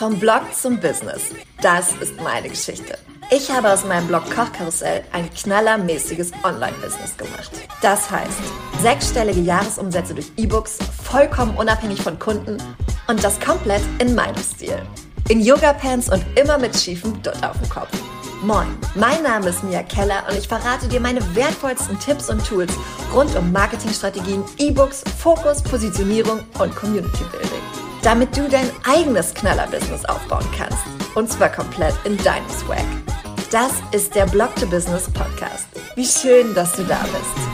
Vom Blog zum Business. Das ist meine Geschichte. Ich habe aus meinem Blog Kochkarussell ein knallermäßiges Online-Business gemacht. Das heißt, sechsstellige Jahresumsätze durch E-Books, vollkommen unabhängig von Kunden und das komplett in meinem Stil. In Yoga-Pants und immer mit schiefem Dutt auf dem Kopf. Moin, mein Name ist Mia Keller und ich verrate dir meine wertvollsten Tipps und Tools rund um Marketingstrategien, E-Books, Fokus, Positionierung und Community Building. Damit du dein eigenes Knaller-Business aufbauen kannst. Und zwar komplett in deinem Swag. Das ist der Blog to Business Podcast. Wie schön, dass du da bist.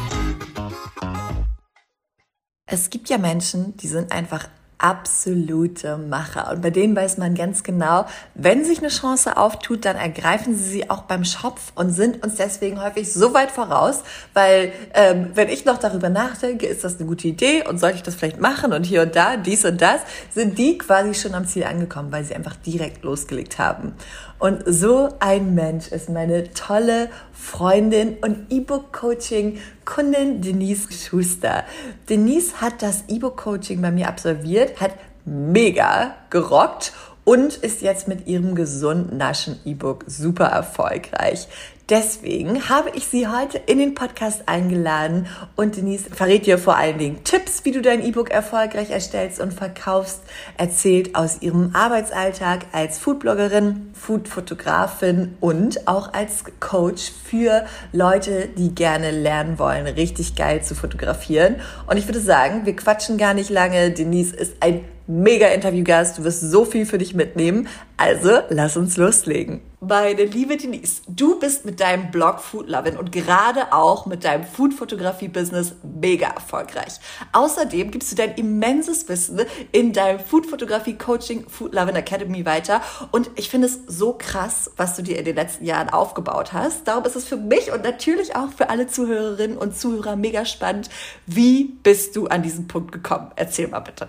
Es gibt ja Menschen, die sind einfach absolute Macher. Und bei denen weiß man ganz genau, wenn sich eine Chance auftut, dann ergreifen sie sie auch beim Schopf und sind uns deswegen häufig so weit voraus, weil ähm, wenn ich noch darüber nachdenke, ist das eine gute Idee und sollte ich das vielleicht machen und hier und da, dies und das, sind die quasi schon am Ziel angekommen, weil sie einfach direkt losgelegt haben. Und so ein Mensch ist meine tolle Freundin und E-Book-Coaching-Kundin Denise Schuster. Denise hat das E-Book-Coaching bei mir absolviert, hat mega gerockt und ist jetzt mit ihrem gesund Naschen E-Book super erfolgreich. Deswegen habe ich sie heute in den Podcast eingeladen und Denise verrät dir vor allen Dingen Tipps, wie du dein E-Book erfolgreich erstellst und verkaufst, erzählt aus ihrem Arbeitsalltag als Foodbloggerin, Foodfotografin und auch als Coach für Leute, die gerne lernen wollen, richtig geil zu fotografieren. Und ich würde sagen, wir quatschen gar nicht lange. Denise ist ein mega Interviewgast. Du wirst so viel für dich mitnehmen. Also lass uns loslegen. Meine liebe Denise, du bist mit deinem Blog Food Lovin und gerade auch mit deinem Food-Fotografie-Business mega erfolgreich. Außerdem gibst du dein immenses Wissen in deinem Food-Fotografie-Coaching Food Lovin Academy weiter. Und ich finde es so krass, was du dir in den letzten Jahren aufgebaut hast. Darum ist es für mich und natürlich auch für alle Zuhörerinnen und Zuhörer mega spannend. Wie bist du an diesen Punkt gekommen? Erzähl mal bitte.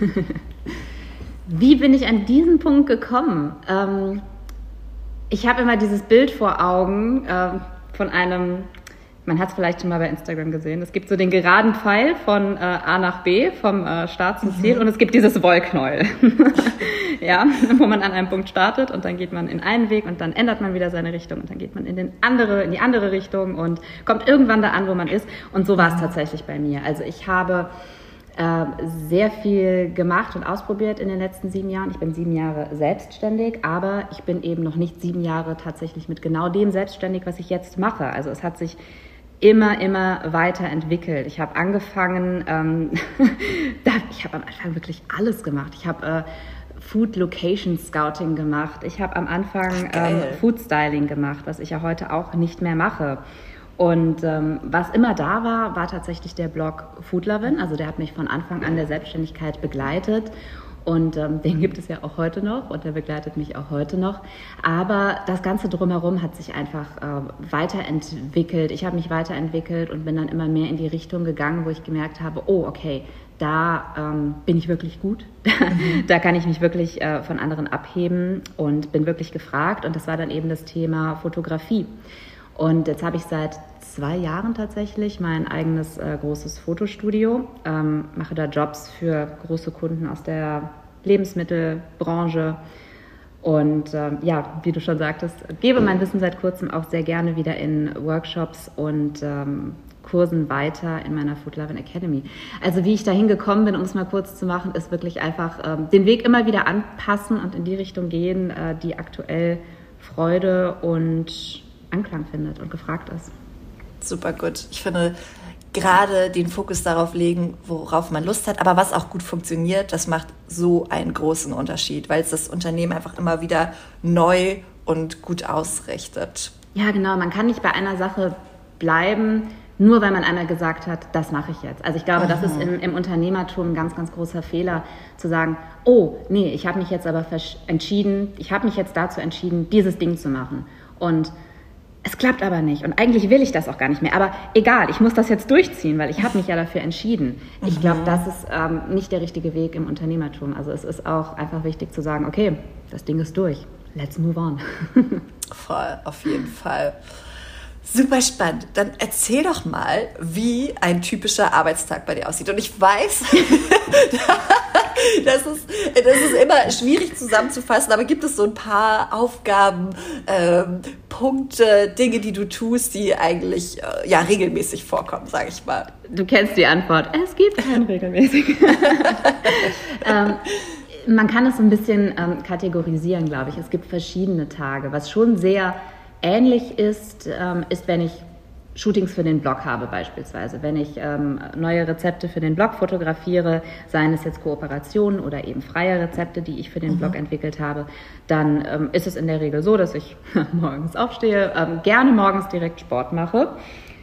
Wie bin ich an diesen Punkt gekommen? Ähm, ich habe immer dieses Bild vor Augen äh, von einem, man hat es vielleicht schon mal bei Instagram gesehen, es gibt so den geraden Pfeil von äh, A nach B, vom äh, Start zum Ziel mhm. und es gibt dieses Wollknäuel, ja, wo man an einem Punkt startet und dann geht man in einen Weg und dann ändert man wieder seine Richtung und dann geht man in, den andere, in die andere Richtung und kommt irgendwann da an, wo man ist und so war es tatsächlich bei mir. Also ich habe sehr viel gemacht und ausprobiert in den letzten sieben Jahren. Ich bin sieben Jahre selbstständig, aber ich bin eben noch nicht sieben Jahre tatsächlich mit genau dem selbstständig, was ich jetzt mache. Also es hat sich immer, immer weiterentwickelt. Ich habe angefangen, ähm, ich habe am Anfang wirklich alles gemacht. Ich habe äh, Food Location Scouting gemacht. Ich habe am Anfang ähm, Food Styling gemacht, was ich ja heute auch nicht mehr mache. Und ähm, was immer da war, war tatsächlich der Blog Foodlovin. Also der hat mich von Anfang an der Selbstständigkeit begleitet. Und ähm, den gibt es ja auch heute noch und der begleitet mich auch heute noch. Aber das Ganze drumherum hat sich einfach äh, weiterentwickelt. Ich habe mich weiterentwickelt und bin dann immer mehr in die Richtung gegangen, wo ich gemerkt habe, oh, okay, da ähm, bin ich wirklich gut. Da kann ich mich wirklich äh, von anderen abheben und bin wirklich gefragt. Und das war dann eben das Thema Fotografie. Und jetzt habe ich seit zwei Jahren tatsächlich mein eigenes äh, großes Fotostudio, ähm, mache da Jobs für große Kunden aus der Lebensmittelbranche. Und ähm, ja, wie du schon sagtest, gebe mein Wissen seit kurzem auch sehr gerne wieder in Workshops und ähm, Kursen weiter in meiner Food Loving Academy. Also wie ich dahin gekommen bin, um es mal kurz zu machen, ist wirklich einfach ähm, den Weg immer wieder anpassen und in die Richtung gehen, äh, die aktuell Freude und Anklang findet und gefragt ist. Super gut. Ich finde, gerade den Fokus darauf legen, worauf man Lust hat, aber was auch gut funktioniert, das macht so einen großen Unterschied, weil es das Unternehmen einfach immer wieder neu und gut ausrichtet. Ja, genau. Man kann nicht bei einer Sache bleiben, nur weil man einmal gesagt hat, das mache ich jetzt. Also ich glaube, Aha. das ist mhm. im, im, Unternehmertum ein ganz, ganz großer Fehler, zu sagen, oh, nee, ich habe mich jetzt aber entschieden, ich habe mich jetzt dazu entschieden, dieses Ding zu machen. Und es klappt aber nicht und eigentlich will ich das auch gar nicht mehr. Aber egal, ich muss das jetzt durchziehen, weil ich habe mich ja dafür entschieden. Ich glaube, mhm. das ist ähm, nicht der richtige Weg im Unternehmertum. Also es ist auch einfach wichtig zu sagen, okay, das Ding ist durch. Let's move on. Voll, auf jeden Fall. Super spannend. Dann erzähl doch mal, wie ein typischer Arbeitstag bei dir aussieht. Und ich weiß, das, ist, das ist immer schwierig zusammenzufassen, aber gibt es so ein paar Aufgaben, ähm, Punkte, Dinge, die du tust, die eigentlich äh, ja regelmäßig vorkommen, sage ich mal? Du kennst die Antwort. Es gibt kein regelmäßig. ähm, man kann es ein bisschen ähm, kategorisieren, glaube ich. Es gibt verschiedene Tage. Was schon sehr ähnlich ist, ähm, ist, wenn ich Shootings für den Blog habe beispielsweise. Wenn ich ähm, neue Rezepte für den Blog fotografiere, seien es jetzt Kooperationen oder eben freie Rezepte, die ich für den mhm. Blog entwickelt habe, dann ähm, ist es in der Regel so, dass ich morgens aufstehe, ähm, gerne morgens direkt Sport mache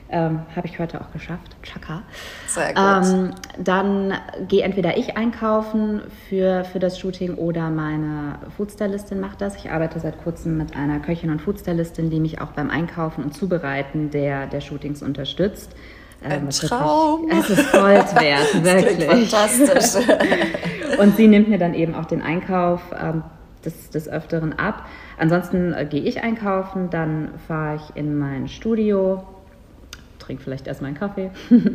ähm, Habe ich heute auch geschafft. Chaka. Sehr gut. Ähm, dann gehe entweder ich einkaufen für, für das Shooting oder meine Foodstylistin macht das. Ich arbeite seit kurzem mit einer Köchin und Foodstylistin, die mich auch beim Einkaufen und Zubereiten der, der Shootings unterstützt. Ähm, Ein Traum. Wirklich, es ist Gold wert, wirklich. fantastisch. und sie nimmt mir dann eben auch den Einkauf ähm, des, des Öfteren ab. Ansonsten äh, gehe ich einkaufen, dann fahre ich in mein Studio, trinke vielleicht erstmal einen Kaffee.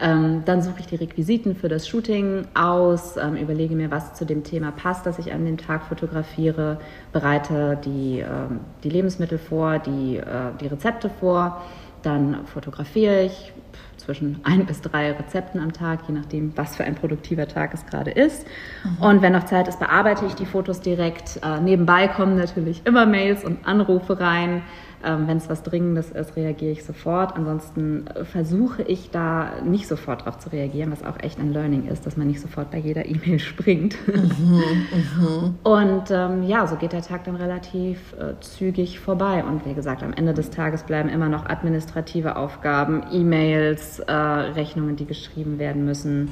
Ähm, dann suche ich die Requisiten für das Shooting aus, ähm, überlege mir, was zu dem Thema passt, das ich an dem Tag fotografiere, bereite die, ähm, die Lebensmittel vor, die, äh, die Rezepte vor. Dann fotografiere ich zwischen ein bis drei Rezepten am Tag, je nachdem, was für ein produktiver Tag es gerade ist. Mhm. Und wenn noch Zeit ist, bearbeite ich die Fotos direkt. Äh, nebenbei kommen natürlich immer Mails und Anrufe rein. Ähm, Wenn es was Dringendes ist, reagiere ich sofort. Ansonsten äh, versuche ich da nicht sofort darauf zu reagieren, was auch echt ein Learning ist, dass man nicht sofort bei jeder E-Mail springt. Mhm, mhm. Und ähm, ja, so geht der Tag dann relativ äh, zügig vorbei. Und wie gesagt, am Ende des Tages bleiben immer noch administrative Aufgaben, E-Mails, äh, Rechnungen, die geschrieben werden müssen.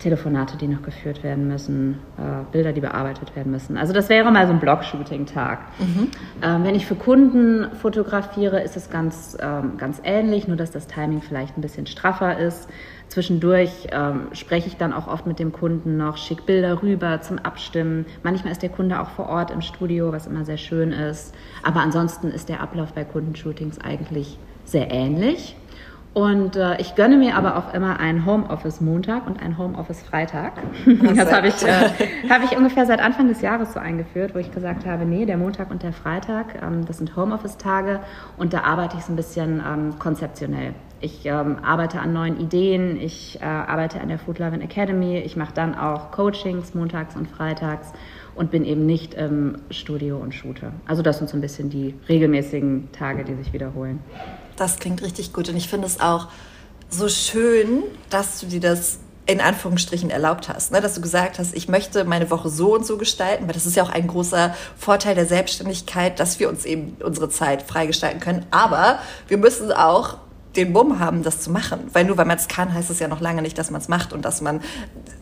Telefonate, die noch geführt werden müssen, äh, Bilder, die bearbeitet werden müssen. Also das wäre mal so ein Blog-Shooting-Tag. Mhm. Ähm, wenn ich für Kunden fotografiere, ist es ganz, ähm, ganz ähnlich, nur dass das Timing vielleicht ein bisschen straffer ist. Zwischendurch ähm, spreche ich dann auch oft mit dem Kunden noch, schicke Bilder rüber zum Abstimmen. Manchmal ist der Kunde auch vor Ort im Studio, was immer sehr schön ist. Aber ansonsten ist der Ablauf bei Kundenshootings eigentlich sehr ähnlich. Und äh, ich gönne mir aber auch immer einen Homeoffice Montag und einen Homeoffice Freitag. Das habe ich, äh, hab ich ungefähr seit Anfang des Jahres so eingeführt, wo ich gesagt habe, nee, der Montag und der Freitag, ähm, das sind Homeoffice-Tage und da arbeite ich so ein bisschen ähm, konzeptionell. Ich ähm, arbeite an neuen Ideen, ich äh, arbeite an der Food Loving Academy, ich mache dann auch Coachings montags und freitags und bin eben nicht im Studio und shoote. Also das sind so ein bisschen die regelmäßigen Tage, die sich wiederholen. Das klingt richtig gut und ich finde es auch so schön, dass du dir das in Anführungsstrichen erlaubt hast, ne? dass du gesagt hast, ich möchte meine Woche so und so gestalten, weil das ist ja auch ein großer Vorteil der Selbstständigkeit, dass wir uns eben unsere Zeit freigestalten können. Aber wir müssen auch den Mumm haben, das zu machen. Weil nur weil man es kann, heißt es ja noch lange nicht, dass man es macht und dass man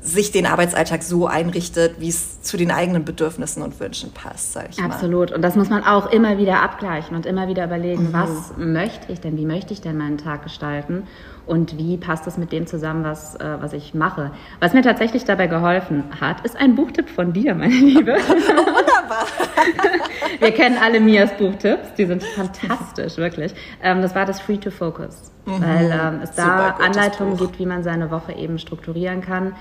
sich den Arbeitsalltag so einrichtet, wie es zu den eigenen Bedürfnissen und Wünschen passt, sage ich Absolut. Mal. Und das muss man auch immer wieder abgleichen und immer wieder überlegen, mhm. was möchte ich denn, wie möchte ich denn meinen Tag gestalten und wie passt das mit dem zusammen, was, äh, was ich mache. Was mir tatsächlich dabei geholfen hat, ist ein Buchtipp von dir, meine Liebe. Oh, wunderbar. Wir kennen alle Mias Buchtipps, die sind fantastisch, wirklich. Ähm, das war das Free to Focus, mhm. weil ähm, es da Anleitungen Buch. gibt, wie man seine Woche eben strukturieren kann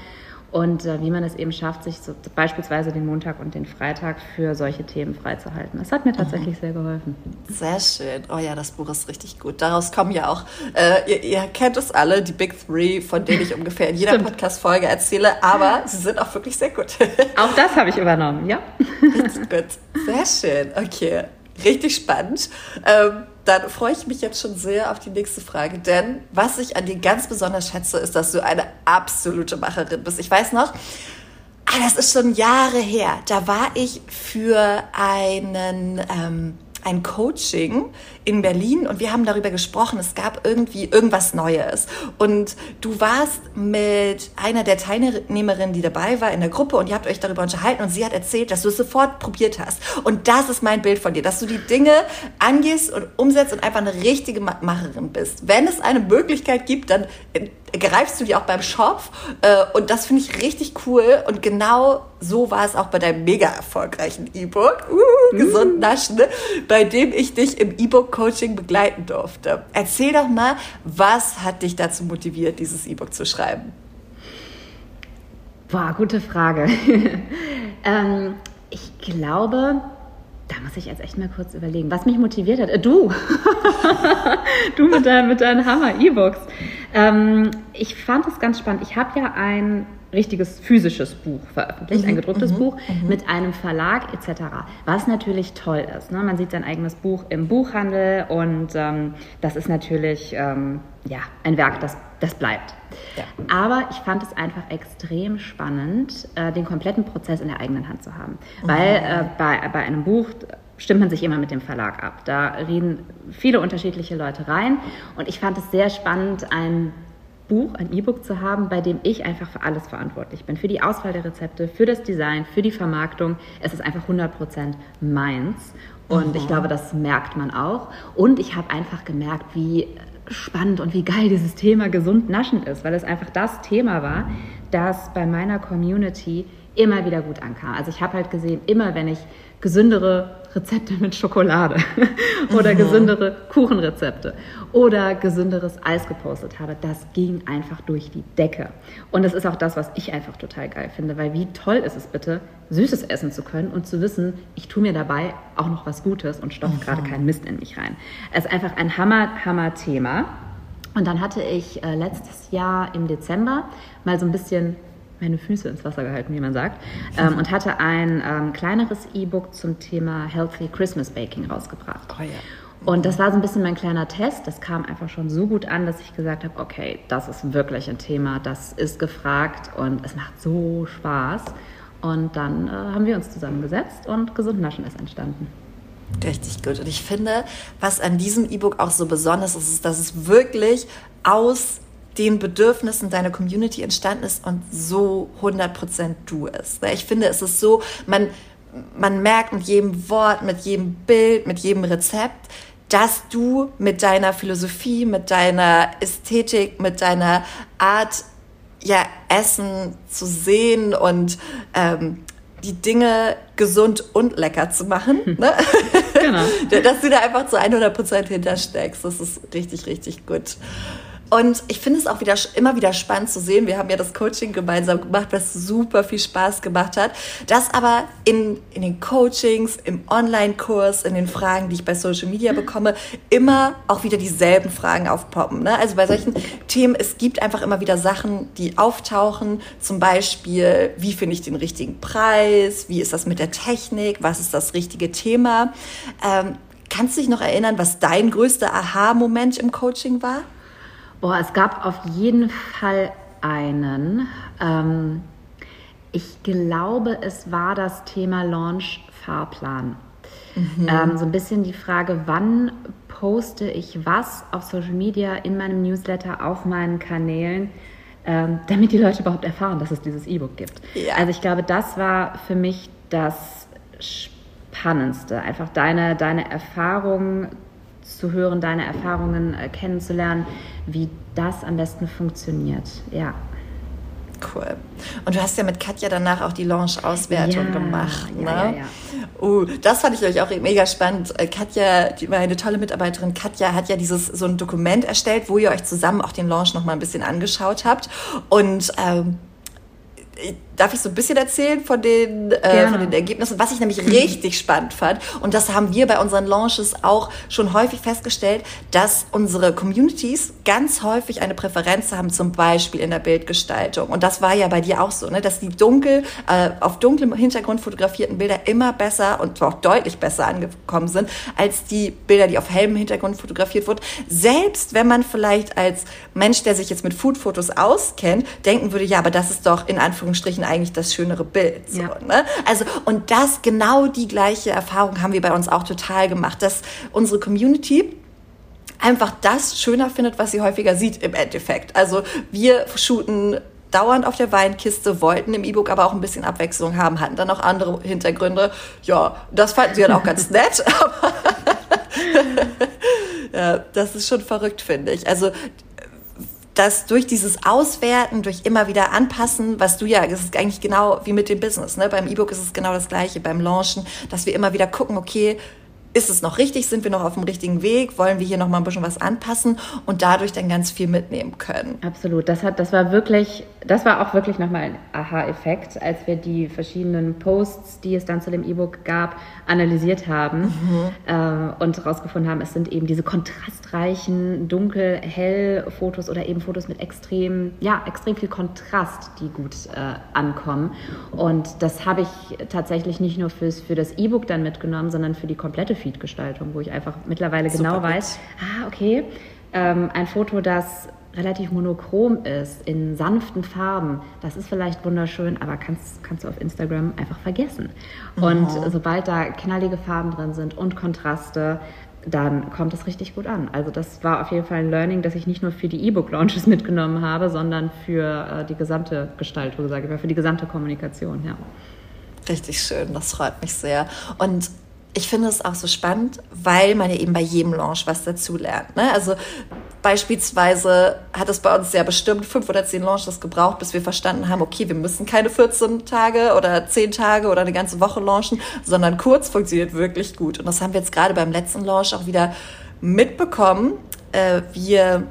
und äh, wie man es eben schafft, sich so, beispielsweise den Montag und den Freitag für solche Themen freizuhalten. Das hat mir tatsächlich mhm. sehr geholfen. Sehr schön. Oh ja, das Buch ist richtig gut. Daraus kommen ja auch, äh, ihr, ihr, kennt es alle, die Big Three, von denen ich ungefähr in jeder Podcast-Folge erzähle, aber sie sind auch wirklich sehr gut. auch das habe ich übernommen, ja. Richtig gut. Sehr schön. Okay. Richtig spannend. Ähm, dann freue ich mich jetzt schon sehr auf die nächste Frage, denn was ich an dir ganz besonders schätze, ist, dass du eine absolute Macherin bist. Ich weiß noch, ah, das ist schon Jahre her, da war ich für einen ähm, ein Coaching in Berlin und wir haben darüber gesprochen, es gab irgendwie irgendwas Neues. Und du warst mit einer der Teilnehmerinnen, die dabei war in der Gruppe und ihr habt euch darüber unterhalten und sie hat erzählt, dass du es sofort probiert hast. Und das ist mein Bild von dir, dass du die Dinge angehst und umsetzt und einfach eine richtige Macherin bist. Wenn es eine Möglichkeit gibt, dann greifst du die auch beim Schopf äh, und das finde ich richtig cool und genau so war es auch bei deinem mega erfolgreichen E-Book, uh, mm. gesund naschen, ne? bei dem ich dich im E-Book-Coaching begleiten durfte. Erzähl doch mal, was hat dich dazu motiviert, dieses E-Book zu schreiben? Boah, gute Frage. ähm, ich glaube, da muss ich jetzt echt mal kurz überlegen, was mich motiviert hat. Äh, du, du mit, dein, mit deinen Hammer-E-Books. Ähm, ich fand es ganz spannend. Ich habe ja ein richtiges physisches Buch veröffentlicht, mhm, ein gedrucktes mhm, Buch mhm. mit einem Verlag etc. Was natürlich toll ist. Ne? Man sieht sein eigenes Buch im Buchhandel und ähm, das ist natürlich ähm, ja, ein Werk, das, das bleibt. Ja. Aber ich fand es einfach extrem spannend, äh, den kompletten Prozess in der eigenen Hand zu haben. Mhm. Weil äh, bei, bei einem Buch stimmt man sich immer mit dem Verlag ab. Da reden viele unterschiedliche Leute rein und ich fand es sehr spannend, ein Buch, ein E-Book zu haben, bei dem ich einfach für alles verantwortlich bin. Für die Auswahl der Rezepte, für das Design, für die Vermarktung. Es ist einfach 100% meins. Und mhm. ich glaube, das merkt man auch. Und ich habe einfach gemerkt, wie spannend und wie geil dieses Thema gesund naschen ist, weil es einfach das Thema war, das bei meiner Community immer wieder gut ankam. Also ich habe halt gesehen, immer wenn ich gesündere Rezepte mit Schokolade oder mhm. gesündere Kuchenrezepte oder gesünderes Eis gepostet habe, das ging einfach durch die Decke. Und das ist auch das, was ich einfach total geil finde, weil wie toll ist es bitte, Süßes essen zu können und zu wissen, ich tue mir dabei auch noch was Gutes und stopfe mhm. gerade keinen Mist in mich rein. Es ist einfach ein Hammer, Hammer Thema. Und dann hatte ich äh, letztes Jahr im Dezember mal so ein bisschen meine Füße ins Wasser gehalten, wie man sagt, ähm, und hatte ein ähm, kleineres E-Book zum Thema Healthy Christmas Baking rausgebracht. Oh ja. Und das war so ein bisschen mein kleiner Test. Das kam einfach schon so gut an, dass ich gesagt habe, okay, das ist wirklich ein Thema, das ist gefragt und es macht so Spaß. Und dann äh, haben wir uns zusammengesetzt und Gesund Naschen ist entstanden. Richtig gut. Und ich finde, was an diesem E-Book auch so besonders ist, ist, dass es wirklich aus den Bedürfnissen deiner Community entstanden ist und so 100% du ist. Ich finde, es ist so, man, man merkt mit jedem Wort, mit jedem Bild, mit jedem Rezept, dass du mit deiner Philosophie, mit deiner Ästhetik, mit deiner Art, ja, Essen zu sehen und ähm, die Dinge gesund und lecker zu machen, ne? genau. dass du da einfach zu 100% hintersteckst. Das ist richtig, richtig gut. Und ich finde es auch wieder, immer wieder spannend zu sehen. Wir haben ja das Coaching gemeinsam gemacht, was super viel Spaß gemacht hat. Dass aber in, in den Coachings, im Online-Kurs, in den Fragen, die ich bei Social Media bekomme, immer auch wieder dieselben Fragen aufpoppen. Ne? Also bei solchen Themen, es gibt einfach immer wieder Sachen, die auftauchen. Zum Beispiel, wie finde ich den richtigen Preis? Wie ist das mit der Technik? Was ist das richtige Thema? Ähm, kannst du dich noch erinnern, was dein größter Aha-Moment im Coaching war? Boah, es gab auf jeden Fall einen. Ähm, ich glaube, es war das Thema Launch-Fahrplan. Mhm. Ähm, so ein bisschen die Frage, wann poste ich was auf Social Media, in meinem Newsletter, auf meinen Kanälen, ähm, damit die Leute überhaupt erfahren, dass es dieses E-Book gibt. Ja. Also ich glaube, das war für mich das Spannendste, einfach deine, deine Erfahrungen zu hören, deine Erfahrungen äh, kennenzulernen, wie das am besten funktioniert. Ja. Cool. Und du hast ja mit Katja danach auch die Launch-Auswertung ja, gemacht. Ne? Ja, ja, uh, das fand ich euch auch mega spannend. Äh, Katja, die, meine tolle Mitarbeiterin Katja, hat ja dieses so ein Dokument erstellt, wo ihr euch zusammen auch den Launch noch mal ein bisschen angeschaut habt. Und ähm, darf ich so ein bisschen erzählen von den, äh, von den Ergebnissen, was ich nämlich richtig spannend fand. Und das haben wir bei unseren Launches auch schon häufig festgestellt, dass unsere Communities ganz häufig eine Präferenz haben, zum Beispiel in der Bildgestaltung. Und das war ja bei dir auch so, ne? dass die dunkel, äh, auf dunklem Hintergrund fotografierten Bilder immer besser und auch deutlich besser angekommen sind, als die Bilder, die auf hellem Hintergrund fotografiert wurden. Selbst wenn man vielleicht als Mensch, der sich jetzt mit Foodfotos auskennt, denken würde, ja, aber das ist doch in Anführungsstrichen eigentlich das schönere Bild. So, ja. ne? Also, und das, genau die gleiche Erfahrung haben wir bei uns auch total gemacht, dass unsere Community einfach das schöner findet, was sie häufiger sieht im Endeffekt. Also wir shooten dauernd auf der Weinkiste, wollten im E-Book aber auch ein bisschen Abwechslung haben, hatten dann auch andere Hintergründe. Ja, das fanden sie dann auch ganz nett, aber ja, das ist schon verrückt, finde ich. Also dass durch dieses Auswerten, durch immer wieder anpassen, was du ja, das ist eigentlich genau wie mit dem Business. Ne? Beim E-Book ist es genau das Gleiche, beim Launchen, dass wir immer wieder gucken, okay, ist es noch richtig, sind wir noch auf dem richtigen Weg, wollen wir hier noch mal ein bisschen was anpassen und dadurch dann ganz viel mitnehmen können. Absolut, das hat, das war wirklich, das war auch wirklich nochmal ein Aha-Effekt, als wir die verschiedenen Posts, die es dann zu dem E-Book gab, analysiert haben mhm. äh, und herausgefunden haben, es sind eben diese kontrastreichen dunkel-hell-Fotos oder eben Fotos mit extrem, ja, extrem viel Kontrast, die gut äh, ankommen. Und das habe ich tatsächlich nicht nur fürs, für das E-Book dann mitgenommen, sondern für die komplette Feed-Gestaltung, wo ich einfach mittlerweile Super genau gut. weiß, ah, okay, ähm, ein Foto, das relativ monochrom ist, in sanften Farben, das ist vielleicht wunderschön, aber kannst, kannst du auf Instagram einfach vergessen. Und mhm. sobald da knallige Farben drin sind und Kontraste, dann kommt es richtig gut an. Also das war auf jeden Fall ein Learning, das ich nicht nur für die E-Book-Launches mitgenommen habe, sondern für äh, die gesamte Gestaltung, sage ich mal, für die gesamte Kommunikation, ja. Richtig schön, das freut mich sehr. Und ich finde es auch so spannend, weil man ja eben bei jedem Launch was dazulernt. Ne? Also beispielsweise hat es bei uns ja bestimmt fünf oder zehn Launches gebraucht, bis wir verstanden haben, okay, wir müssen keine 14 Tage oder 10 Tage oder eine ganze Woche launchen, sondern kurz funktioniert wirklich gut. Und das haben wir jetzt gerade beim letzten Launch auch wieder mitbekommen. Äh, wir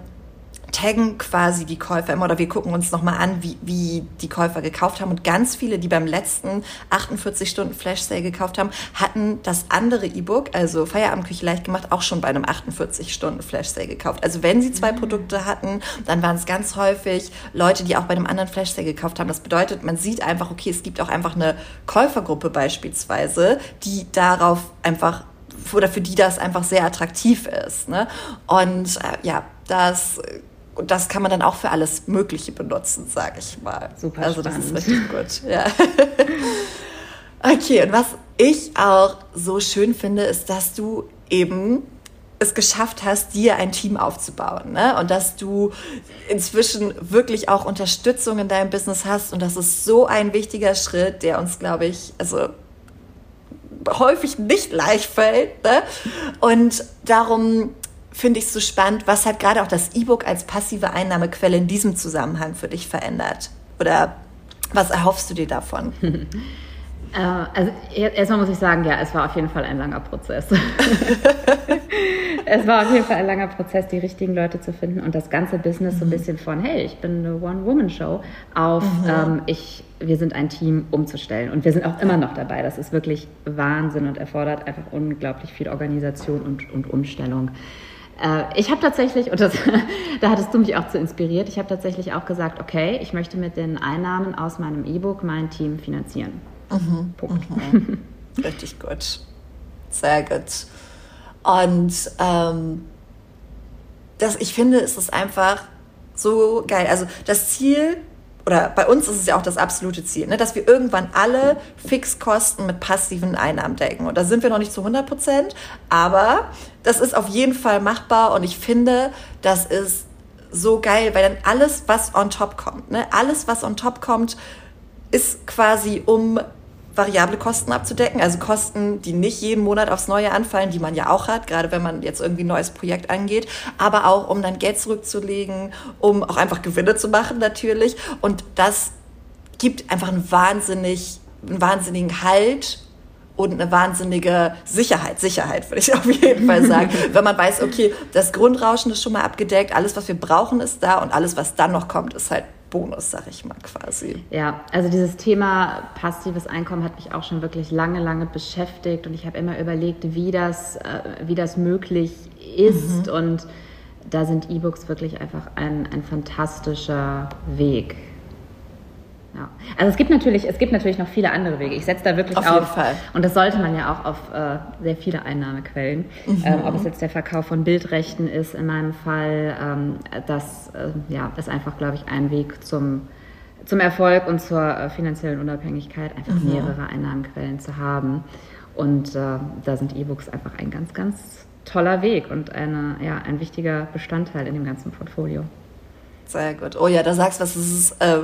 taggen quasi die Käufer immer oder wir gucken uns nochmal an, wie, wie die Käufer gekauft haben. Und ganz viele, die beim letzten 48 Stunden Flash Sale gekauft haben, hatten das andere E-Book, also Feierabendküche leicht gemacht, auch schon bei einem 48 Stunden Flash Sale gekauft. Also wenn sie zwei mhm. Produkte hatten, dann waren es ganz häufig Leute, die auch bei einem anderen Flash Sale gekauft haben. Das bedeutet, man sieht einfach, okay, es gibt auch einfach eine Käufergruppe beispielsweise, die darauf einfach oder für die das einfach sehr attraktiv ist. Ne? Und äh, ja, das und das kann man dann auch für alles Mögliche benutzen, sage ich mal. Super. Also das ist richtig gut. Ja. okay, und was ich auch so schön finde, ist, dass du eben es geschafft hast, dir ein Team aufzubauen. Ne? Und dass du inzwischen wirklich auch Unterstützung in deinem Business hast. Und das ist so ein wichtiger Schritt, der uns, glaube ich, also häufig nicht leicht fällt. Ne? Und darum finde ich so spannend, was hat gerade auch das E-Book als passive Einnahmequelle in diesem Zusammenhang für dich verändert? Oder was erhoffst du dir davon? Äh, also erstmal muss ich sagen, ja, es war auf jeden Fall ein langer Prozess. es war auf jeden Fall ein langer Prozess, die richtigen Leute zu finden und das ganze Business mhm. so ein mhm. bisschen von, hey, ich bin eine One-Woman-Show, auf mhm. ähm, ich, wir sind ein Team umzustellen. Und wir sind auch immer noch dabei. Das ist wirklich Wahnsinn und erfordert einfach unglaublich viel Organisation und, und Umstellung. Äh, ich habe tatsächlich, und das, da hattest du mich auch zu inspiriert, ich habe tatsächlich auch gesagt, okay, ich möchte mit den Einnahmen aus meinem E-Book mein Team finanzieren. Mhm, Punkt. Mhm. Richtig gut. Sehr gut. Und ähm, das, ich finde, es ist einfach so geil. Also das Ziel oder bei uns ist es ja auch das absolute Ziel, ne, dass wir irgendwann alle Fixkosten mit passiven Einnahmen decken. Und da sind wir noch nicht zu 100 Prozent, aber das ist auf jeden Fall machbar und ich finde, das ist so geil, weil dann alles, was on top kommt, ne, alles, was on top kommt, ist quasi um variable Kosten abzudecken, also Kosten, die nicht jeden Monat aufs Neue anfallen, die man ja auch hat, gerade wenn man jetzt irgendwie ein neues Projekt angeht, aber auch um dann Geld zurückzulegen, um auch einfach Gewinne zu machen natürlich. Und das gibt einfach einen wahnsinnig, einen wahnsinnigen Halt und eine wahnsinnige Sicherheit. Sicherheit würde ich auf jeden Fall sagen. Wenn man weiß, okay, das Grundrauschen ist schon mal abgedeckt, alles, was wir brauchen, ist da und alles, was dann noch kommt, ist halt Bonus, sag ich mal quasi. Ja, also dieses Thema passives Einkommen hat mich auch schon wirklich lange, lange beschäftigt und ich habe immer überlegt, wie das, äh, wie das möglich ist mhm. und da sind E-Books wirklich einfach ein, ein fantastischer Weg. Ja. Also es gibt natürlich, es gibt natürlich noch viele andere Wege. Ich setze da wirklich auf, auf und das sollte man ja auch auf äh, sehr viele Einnahmequellen. Mhm. Ähm, ob es jetzt der Verkauf von Bildrechten ist, in meinem Fall, ähm, das äh, ja, ist einfach, glaube ich, ein Weg zum zum Erfolg und zur äh, finanziellen Unabhängigkeit, einfach mhm. mehrere Einnahmenquellen zu haben. Und äh, da sind E-Books einfach ein ganz, ganz toller Weg und eine, ja, ein wichtiger Bestandteil in dem ganzen Portfolio. Sehr gut. Oh ja, da sagst du was, es ist äh,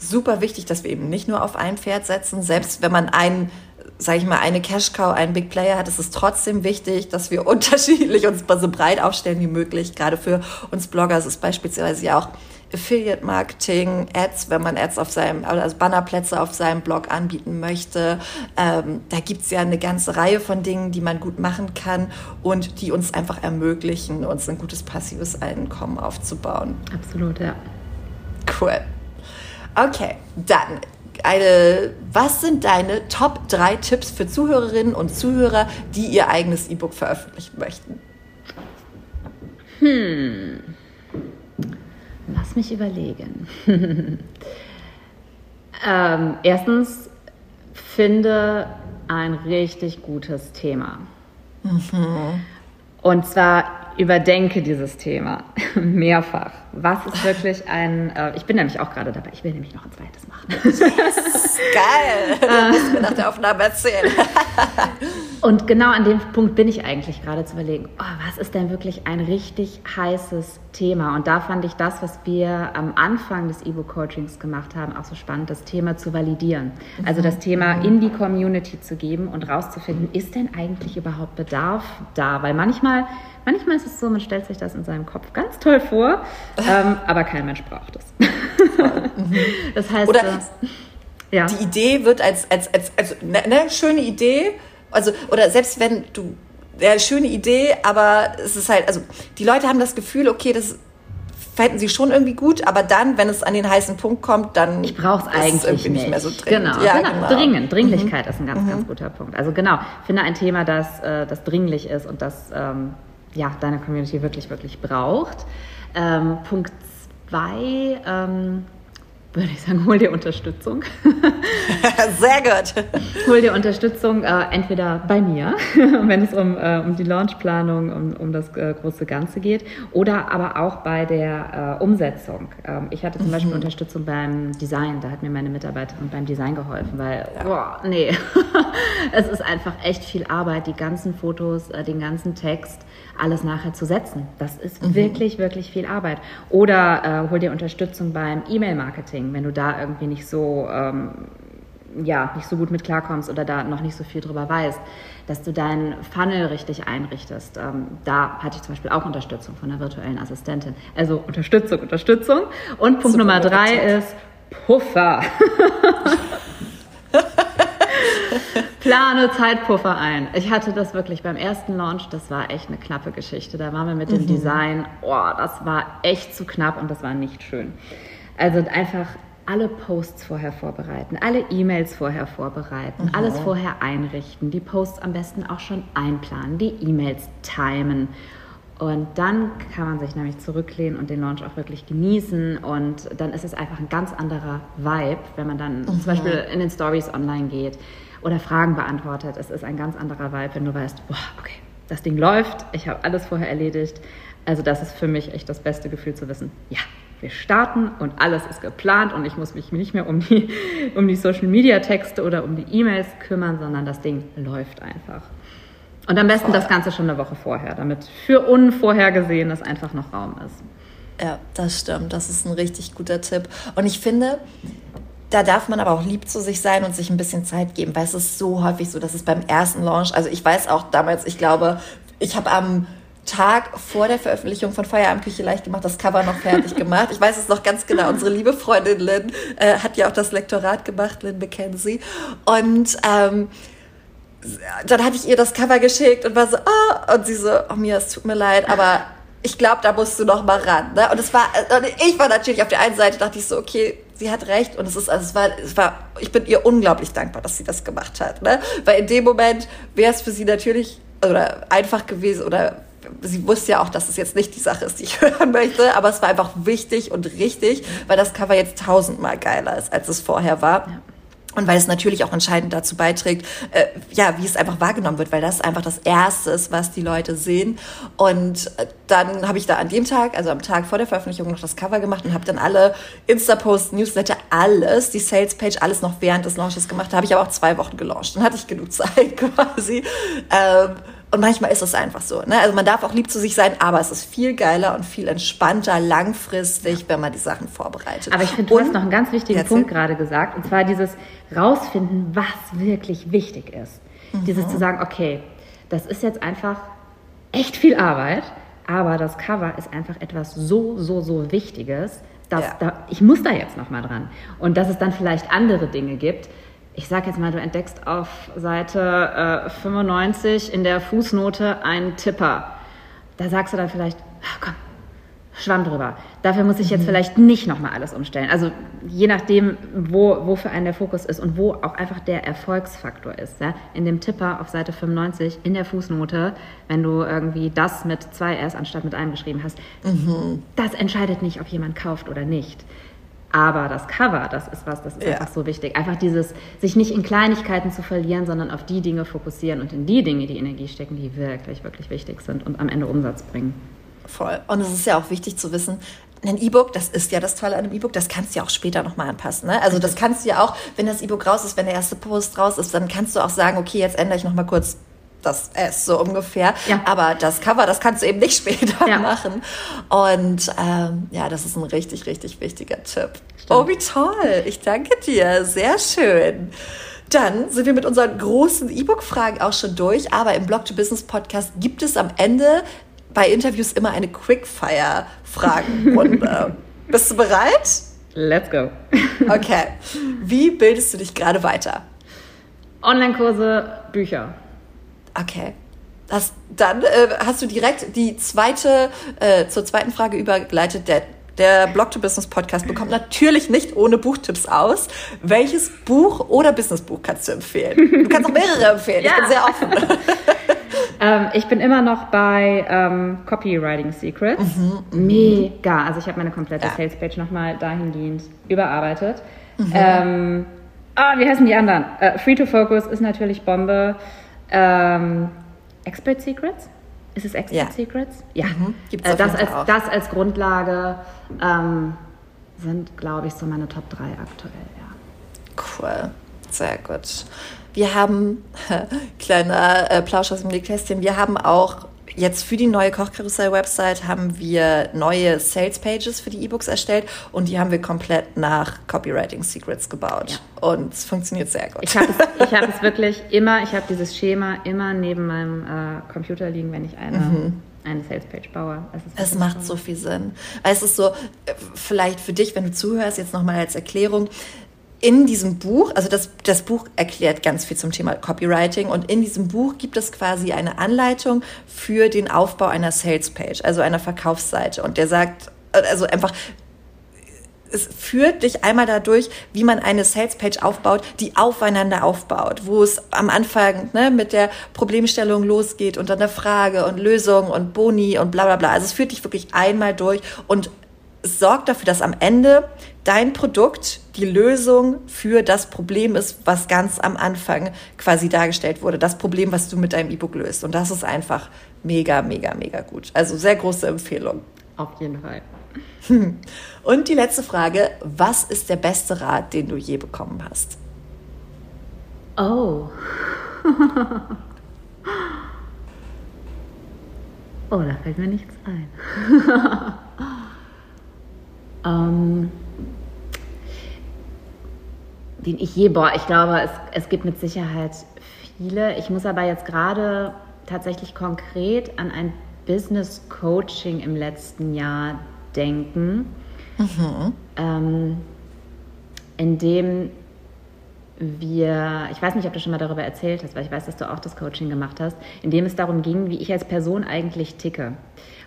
super wichtig, dass wir eben nicht nur auf ein Pferd setzen, selbst wenn man ein sage ich mal, eine Cash-Cow, einen Big Player hat, ist es trotzdem wichtig, dass wir unterschiedlich uns so breit aufstellen wie möglich. Gerade für uns Blogger ist es beispielsweise ja auch Affiliate Marketing, Ads, wenn man Ads auf seinem, also Bannerplätze auf seinem Blog anbieten möchte. Ähm, da gibt's ja eine ganze Reihe von Dingen, die man gut machen kann und die uns einfach ermöglichen, uns ein gutes passives Einkommen aufzubauen. Absolut, ja. Cool. Okay, dann eine, was sind deine Top 3 Tipps für Zuhörerinnen und Zuhörer, die ihr eigenes E-Book veröffentlichen möchten? Hm. Lass mich überlegen. ähm, erstens, finde ein richtig gutes Thema. Mhm. Und zwar überdenke dieses Thema mehrfach. Was ist wirklich ein, äh, ich bin nämlich auch gerade dabei, ich will nämlich noch ein zweites machen. Yes, geil, das musst mir nach der Aufnahme erzählen. Und genau an dem Punkt bin ich eigentlich gerade zu überlegen, oh, was ist denn wirklich ein richtig heißes Thema? Und da fand ich das, was wir am Anfang des E-Book-Coachings gemacht haben, auch so spannend, das Thema zu validieren. Also das Thema mhm. in die Community zu geben und rauszufinden, ist denn eigentlich überhaupt Bedarf da? Weil manchmal Manchmal ist es so, man stellt sich das in seinem Kopf ganz toll vor, ähm, aber kein Mensch braucht es. Mhm. das heißt, Oder äh, ja. die Idee wird als, als, als, als ne, ne, schöne Idee, also, oder selbst wenn du, ja, schöne Idee, aber es ist halt, also die Leute haben das Gefühl, okay, das fänden sie schon irgendwie gut, aber dann, wenn es an den heißen Punkt kommt, dann ich brauche es eigentlich nicht. nicht. mehr so dringend. Genau, ja, genau. genau. dringend. Dringlichkeit mhm. ist ein ganz, mhm. ganz guter Punkt. Also genau, finde ein Thema, das, äh, das dringlich ist und das ähm, ja, deine Community wirklich, wirklich braucht. Ähm, Punkt zwei, ähm, würde ich sagen, hol dir Unterstützung. Sehr gut. Hol dir Unterstützung, äh, entweder bei mir, wenn es um, äh, um die Launchplanung, um, um das äh, große Ganze geht, oder aber auch bei der äh, Umsetzung. Ähm, ich hatte zum mhm. Beispiel Unterstützung beim Design, da hat mir meine Mitarbeiterin beim Design geholfen, weil, ja. boah, nee, es ist einfach echt viel Arbeit, die ganzen Fotos, äh, den ganzen Text, alles nachher zu setzen. Das ist mhm. wirklich, wirklich viel Arbeit. Oder äh, hol dir Unterstützung beim E-Mail-Marketing, wenn du da irgendwie nicht so, ähm, ja, nicht so gut mit klarkommst oder da noch nicht so viel drüber weißt, dass du deinen Funnel richtig einrichtest. Ähm, da hatte ich zum Beispiel auch Unterstützung von einer virtuellen Assistentin. Also Unterstützung, Unterstützung. Und Punkt Super Nummer drei ist Puffer. Plane Zeitpuffer ein. Ich hatte das wirklich beim ersten Launch, das war echt eine knappe Geschichte. Da waren wir mit dem mhm. Design, oh, das war echt zu knapp und das war nicht schön. Also einfach alle Posts vorher vorbereiten, alle E-Mails vorher vorbereiten, mhm. alles vorher einrichten, die Posts am besten auch schon einplanen, die E-Mails timen. Und dann kann man sich nämlich zurücklehnen und den Launch auch wirklich genießen. Und dann ist es einfach ein ganz anderer Vibe, wenn man dann mhm. zum Beispiel in den Stories online geht oder Fragen beantwortet. Es ist ein ganz anderer Vibe, wenn du weißt, boah, okay, das Ding läuft, ich habe alles vorher erledigt. Also das ist für mich echt das beste Gefühl zu wissen, ja, wir starten und alles ist geplant und ich muss mich nicht mehr um die, um die Social-Media-Texte oder um die E-Mails kümmern, sondern das Ding läuft einfach. Und am besten das Ganze schon eine Woche vorher, damit für Unvorhergesehenes einfach noch Raum ist. Ja, das stimmt. Das ist ein richtig guter Tipp. Und ich finde, da darf man aber auch lieb zu sich sein und sich ein bisschen Zeit geben, weil es ist so häufig so, dass es beim ersten Launch, also ich weiß auch damals, ich glaube, ich habe am Tag vor der Veröffentlichung von Feierabendküche leicht gemacht, das Cover noch fertig gemacht. Ich weiß es noch ganz genau. Unsere liebe Freundin Lynn äh, hat ja auch das Lektorat gemacht, Lynn McKenzie. Und ähm, dann hatte ich ihr das Cover geschickt und war so, oh, und sie so, oh mir, es tut mir leid, aber ich glaube, da musst du noch mal ran. Ne? Und es war, und ich war natürlich auf der einen Seite, dachte ich so, okay, sie hat recht und es ist, also es war, es war, ich bin ihr unglaublich dankbar, dass sie das gemacht hat, ne? Weil in dem Moment wäre es für sie natürlich oder einfach gewesen oder sie wusste ja auch, dass es jetzt nicht die Sache ist, die ich hören möchte, aber es war einfach wichtig und richtig, weil das Cover jetzt tausendmal geiler ist, als es vorher war. Ja. Und weil es natürlich auch entscheidend dazu beiträgt, äh, ja, wie es einfach wahrgenommen wird, weil das einfach das Erste ist, was die Leute sehen. Und äh, dann habe ich da an dem Tag, also am Tag vor der Veröffentlichung, noch das Cover gemacht und habe dann alle Insta-Posts, Newsletter, alles, die Sales-Page, alles noch während des Launches gemacht. Da habe ich aber auch zwei Wochen gelauncht. Dann hatte ich genug Zeit quasi. Ähm, Und manchmal ist es einfach so. Ne? Also man darf auch lieb zu sich sein, aber es ist viel geiler und viel entspannter langfristig, wenn man die Sachen vorbereitet. Aber ich finde, du hast noch einen ganz wichtigen Punkt gerade gesagt, und zwar dieses rausfinden, was wirklich wichtig ist. Mhm. Dieses zu sagen, okay, das ist jetzt einfach echt viel Arbeit, aber das Cover ist einfach etwas so, so, so Wichtiges, dass ja. da, ich muss da jetzt noch mal dran. Und dass es dann vielleicht andere Dinge gibt, ich sag jetzt mal, du entdeckst auf Seite äh, 95 in der Fußnote einen Tipper. Da sagst du dann vielleicht, ach, komm, Schwamm drüber. Dafür muss ich jetzt mhm. vielleicht nicht nochmal alles umstellen. Also je nachdem, wo, wo für einen der Fokus ist und wo auch einfach der Erfolgsfaktor ist. Ja? In dem Tipper auf Seite 95 in der Fußnote, wenn du irgendwie das mit zwei S anstatt mit einem geschrieben hast, mhm. das entscheidet nicht, ob jemand kauft oder nicht. Aber das Cover, das ist was, das ist ja. einfach so wichtig. Einfach dieses, sich nicht in Kleinigkeiten zu verlieren, sondern auf die Dinge fokussieren und in die Dinge die Energie stecken, die wirklich, wirklich wichtig sind und am Ende Umsatz bringen. Voll. Und es ist ja auch wichtig zu wissen, ein E-Book, das ist ja das Tolle an einem E-Book, das kannst du ja auch später nochmal anpassen. Ne? Also das kannst du ja auch, wenn das E-Book raus ist, wenn der erste Post raus ist, dann kannst du auch sagen, okay, jetzt ändere ich nochmal kurz das S so ungefähr. Ja. Aber das Cover, das kannst du eben nicht später ja. machen. Und ähm, ja, das ist ein richtig, richtig wichtiger Tipp. Stimmt. Oh, wie toll. Ich danke dir. Sehr schön. Dann sind wir mit unseren großen E-Book-Fragen auch schon durch. Aber im Blog to Business Podcast gibt es am Ende bei Interviews immer eine Quickfire-Fragenrunde. Bist du bereit? Let's go. okay. Wie bildest du dich gerade weiter? Online-Kurse, Bücher. Okay. Das, dann äh, hast du direkt die zweite, äh, zur zweiten Frage übergeleitet. Der, der Blog to Business Podcast bekommt natürlich nicht ohne Buchtipps aus. Welches Buch oder Businessbuch kannst du empfehlen? Du kannst auch mehrere empfehlen. Ja. Ich bin sehr offen. ähm, ich bin immer noch bei ähm, Copywriting Secrets. Mhm, mhm. Mega. Also ich habe meine komplette ja. Salespage nochmal dahingehend überarbeitet. Mhm. Ähm, ah, wie heißen die anderen? Äh, Free to Focus ist natürlich Bombe. Ähm, Expert Secrets? Ist es Expert ja. Secrets? Ja. Mhm. Gibt's äh, das, als, das als Grundlage ähm, sind, glaube ich, so meine Top 3 aktuell, ja. Cool. Sehr gut. Wir haben, kleiner äh, Plausch aus dem Nähkästchen, wir haben auch Jetzt für die neue Kochkarussell-Website haben wir neue Sales-Pages für die E-Books erstellt und die haben wir komplett nach Copywriting Secrets gebaut. Ja. Und es funktioniert sehr gut. Ich habe es, hab es wirklich immer, ich habe dieses Schema immer neben meinem äh, Computer liegen, wenn ich eine, mhm. eine Sales-Page baue. Es, macht so viel Sinn. Es ist so, äh, vielleicht für dich, wenn du zuhörst, jetzt nochmal als Erklärung, in diesem Buch, also das, das Buch erklärt ganz viel zum Thema Copywriting und in diesem Buch gibt es quasi eine Anleitung für den Aufbau einer Salespage, also einer Verkaufsseite. Und der sagt, also einfach, es führt dich einmal dadurch, wie man eine Salespage aufbaut, die aufeinander aufbaut, wo es am Anfang ne, mit der Problemstellung losgeht und dann der Frage und Lösung und Boni und bla bla bla. Also es führt dich wirklich einmal durch und sorgt dafür, dass am Ende dein Produkt die Lösung für das Problem ist, was ganz am Anfang quasi dargestellt wurde. Das Problem, was du mit deinem E-Book löst. Und das ist einfach mega, mega, mega gut. Also sehr große Empfehlung. Auf jeden Fall. Und die letzte Frage, was ist der beste Rat, den du je bekommen hast? Oh. oh, da fällt mir nichts ein. ähm, den ich je, boah, ich glaube, es, es gibt mit Sicherheit viele. Ich muss aber jetzt gerade tatsächlich konkret an ein Business Coaching im letzten Jahr denken, mhm. ähm, in dem wir, ich weiß nicht, ob du schon mal darüber erzählt hast, weil ich weiß, dass du auch das Coaching gemacht hast, in dem es darum ging, wie ich als Person eigentlich ticke.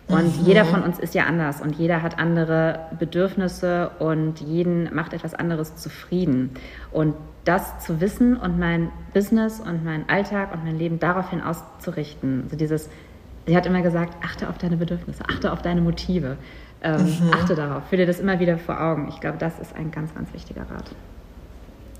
Und mhm. jeder von uns ist ja anders und jeder hat andere Bedürfnisse und jeden macht etwas anderes zufrieden. Und das zu wissen und mein Business und mein Alltag und mein Leben daraufhin auszurichten. Also dieses, sie hat immer gesagt, achte auf deine Bedürfnisse, achte auf deine Motive, ähm, mhm. achte darauf, führe dir das immer wieder vor Augen. Ich glaube, das ist ein ganz, ganz wichtiger Rat.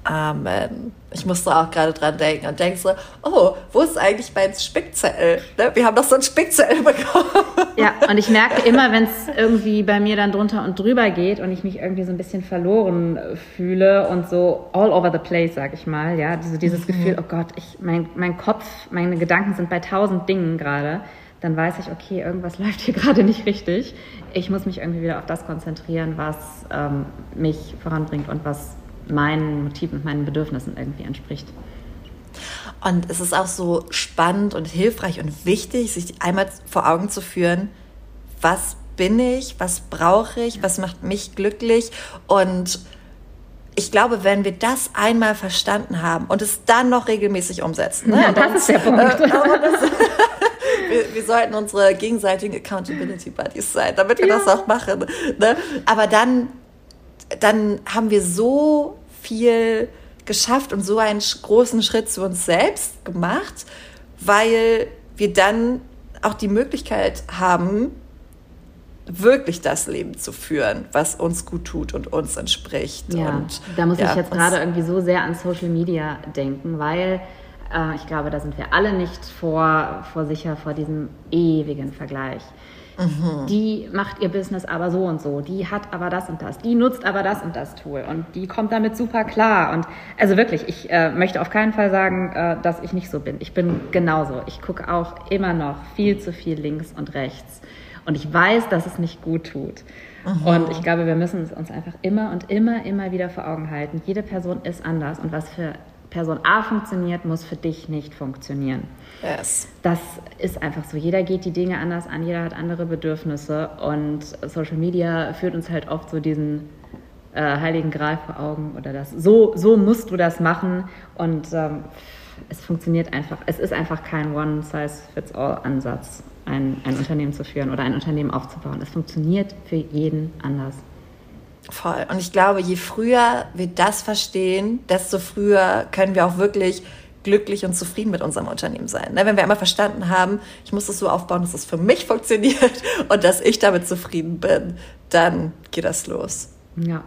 Amen. Ich musste auch gerade dran denken und denke so, oh, wo ist eigentlich mein Spickzettel? Ne? Wir haben doch so einen Spickzettel bekommen. Ja, und ich merke immer, wenn es irgendwie bei mir dann drunter und drüber geht und ich mich irgendwie so ein bisschen verloren fühle und so all over the place, sag ich mal, ja, also dieses mhm. Gefühl, oh Gott, ich, mein, mein Kopf, meine Gedanken sind bei tausend Dingen gerade, dann weiß ich, okay, irgendwas läuft hier gerade nicht richtig. Ich muss mich irgendwie wieder auf das konzentrieren, was ähm, mich voranbringt und was meinen Motiven und meinen Bedürfnissen irgendwie entspricht. Und es ist auch so spannend und hilfreich und wichtig, sich einmal vor Augen zu führen, was bin ich, was brauche ich, was macht mich glücklich. Und ich glaube, wenn wir das einmal verstanden haben und es dann noch regelmäßig umsetzen, ne? ja, das ist der Punkt. Äh, wir, wir, sollten unsere gegenseitigen Accountability Buddies sein, damit wir ja. das auch machen. Ne? Aber dann dann haben wir so viel geschafft und so einen großen Schritt zu uns selbst gemacht, weil wir dann auch die Möglichkeit haben, wirklich das Leben zu führen, was uns gut tut und uns entspricht. Ja, und, da muss ja, ich jetzt gerade irgendwie so sehr an Social Media denken, weil äh, ich glaube, da sind wir alle nicht vor, vor sicher vor diesem ewigen Vergleich. Mhm. Die macht ihr Business aber so und so, die hat aber das und das, die nutzt aber das und das Tool und die kommt damit super klar. Und also wirklich, ich äh, möchte auf keinen Fall sagen, äh, dass ich nicht so bin. Ich bin genauso. Ich gucke auch immer noch viel zu viel links und rechts. Und ich weiß, dass es nicht gut tut. Mhm. Und ich glaube, wir müssen es uns einfach immer und immer, immer wieder vor Augen halten. Jede Person ist anders und was für Person A funktioniert, muss für dich nicht funktionieren. Yes. Das ist einfach so. Jeder geht die Dinge anders an, jeder hat andere Bedürfnisse und Social Media führt uns halt oft so diesen äh, heiligen Gral vor Augen oder das. So, so musst du das machen und ähm, es funktioniert einfach. Es ist einfach kein One-Size-Fits-All-Ansatz, ein, ein Unternehmen zu führen oder ein Unternehmen aufzubauen. Es funktioniert für jeden anders. Voll. Und ich glaube, je früher wir das verstehen, desto früher können wir auch wirklich glücklich und zufrieden mit unserem Unternehmen sein. Ne, wenn wir einmal verstanden haben, ich muss es so aufbauen, dass es für mich funktioniert und dass ich damit zufrieden bin, dann geht das los. Ja,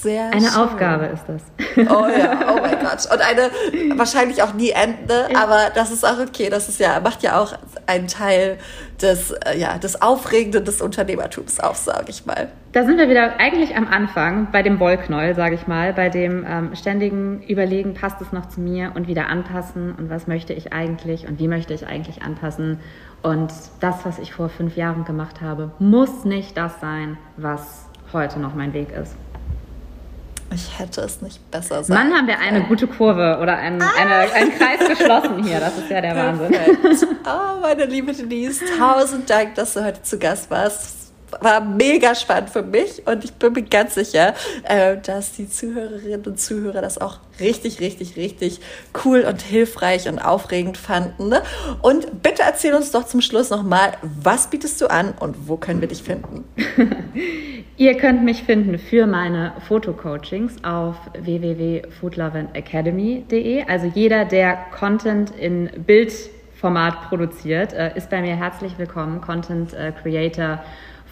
sehr Eine schön. Aufgabe ist das. Oh ja, oh mein Gott. Und eine wahrscheinlich auch nie Ende, ja. aber das ist auch okay. Das ist ja, macht ja auch einen Teil des, äh, ja, des Aufregenden des Unternehmertums auf, sage ich mal. Da sind wir wieder eigentlich am Anfang bei dem Wollknäuel, sage ich mal, bei dem ähm, ständigen Überlegen, passt es noch zu mir und wieder anpassen und was möchte ich eigentlich und wie möchte ich eigentlich anpassen. Und das, was ich vor fünf Jahren gemacht habe, muss nicht das sein, was heute noch mein Weg ist. Ich hätte es nicht besser sagen. Mann, haben wir eine gute Kurve oder ein, ah. eine, einen Kreis geschlossen hier. Das ist ja der Wahnsinn. Oh, meine liebe Denise, tausend Dank, dass du heute zu Gast warst war mega spannend für mich und ich bin mir ganz sicher, äh, dass die Zuhörerinnen und Zuhörer das auch richtig, richtig, richtig cool und hilfreich und aufregend fanden. Ne? Und bitte erzähl uns doch zum Schluss nochmal, was bietest du an und wo können wir dich finden? Ihr könnt mich finden für meine Fotocoachings auf www.foodloveandacademy.de. Also jeder, der Content in Bildformat produziert, äh, ist bei mir herzlich willkommen. Content äh, Creator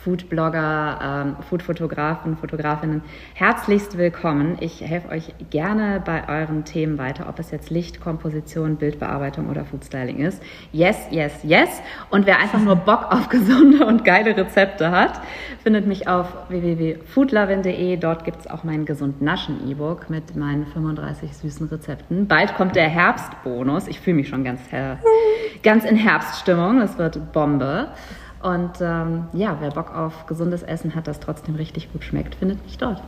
Foodblogger, ähm, Foodfotografen, Fotografinnen herzlichst willkommen. Ich helfe euch gerne bei euren Themen weiter, ob es jetzt Licht, Komposition, Bildbearbeitung oder Foodstyling ist. Yes, yes, yes. Und wer einfach nur Bock auf gesunde und geile Rezepte hat, findet mich auf www.foodlovin.de. Dort gibt es auch mein Gesund Naschen E-Book mit meinen 35 süßen Rezepten. Bald kommt der Herbstbonus. Ich fühle mich schon ganz, ganz in Herbststimmung. Das wird Bombe. Und ähm, ja, wer Bock auf gesundes Essen hat, das trotzdem richtig gut schmeckt, findet mich dort.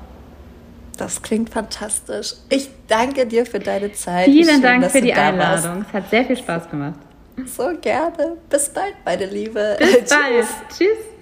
Das klingt fantastisch. Ich danke dir für deine Zeit. Vielen schön, Dank für die Einladung. Es hat sehr viel Spaß gemacht. So gerne. Bis bald, meine Liebe. Bis bald. Tschüss.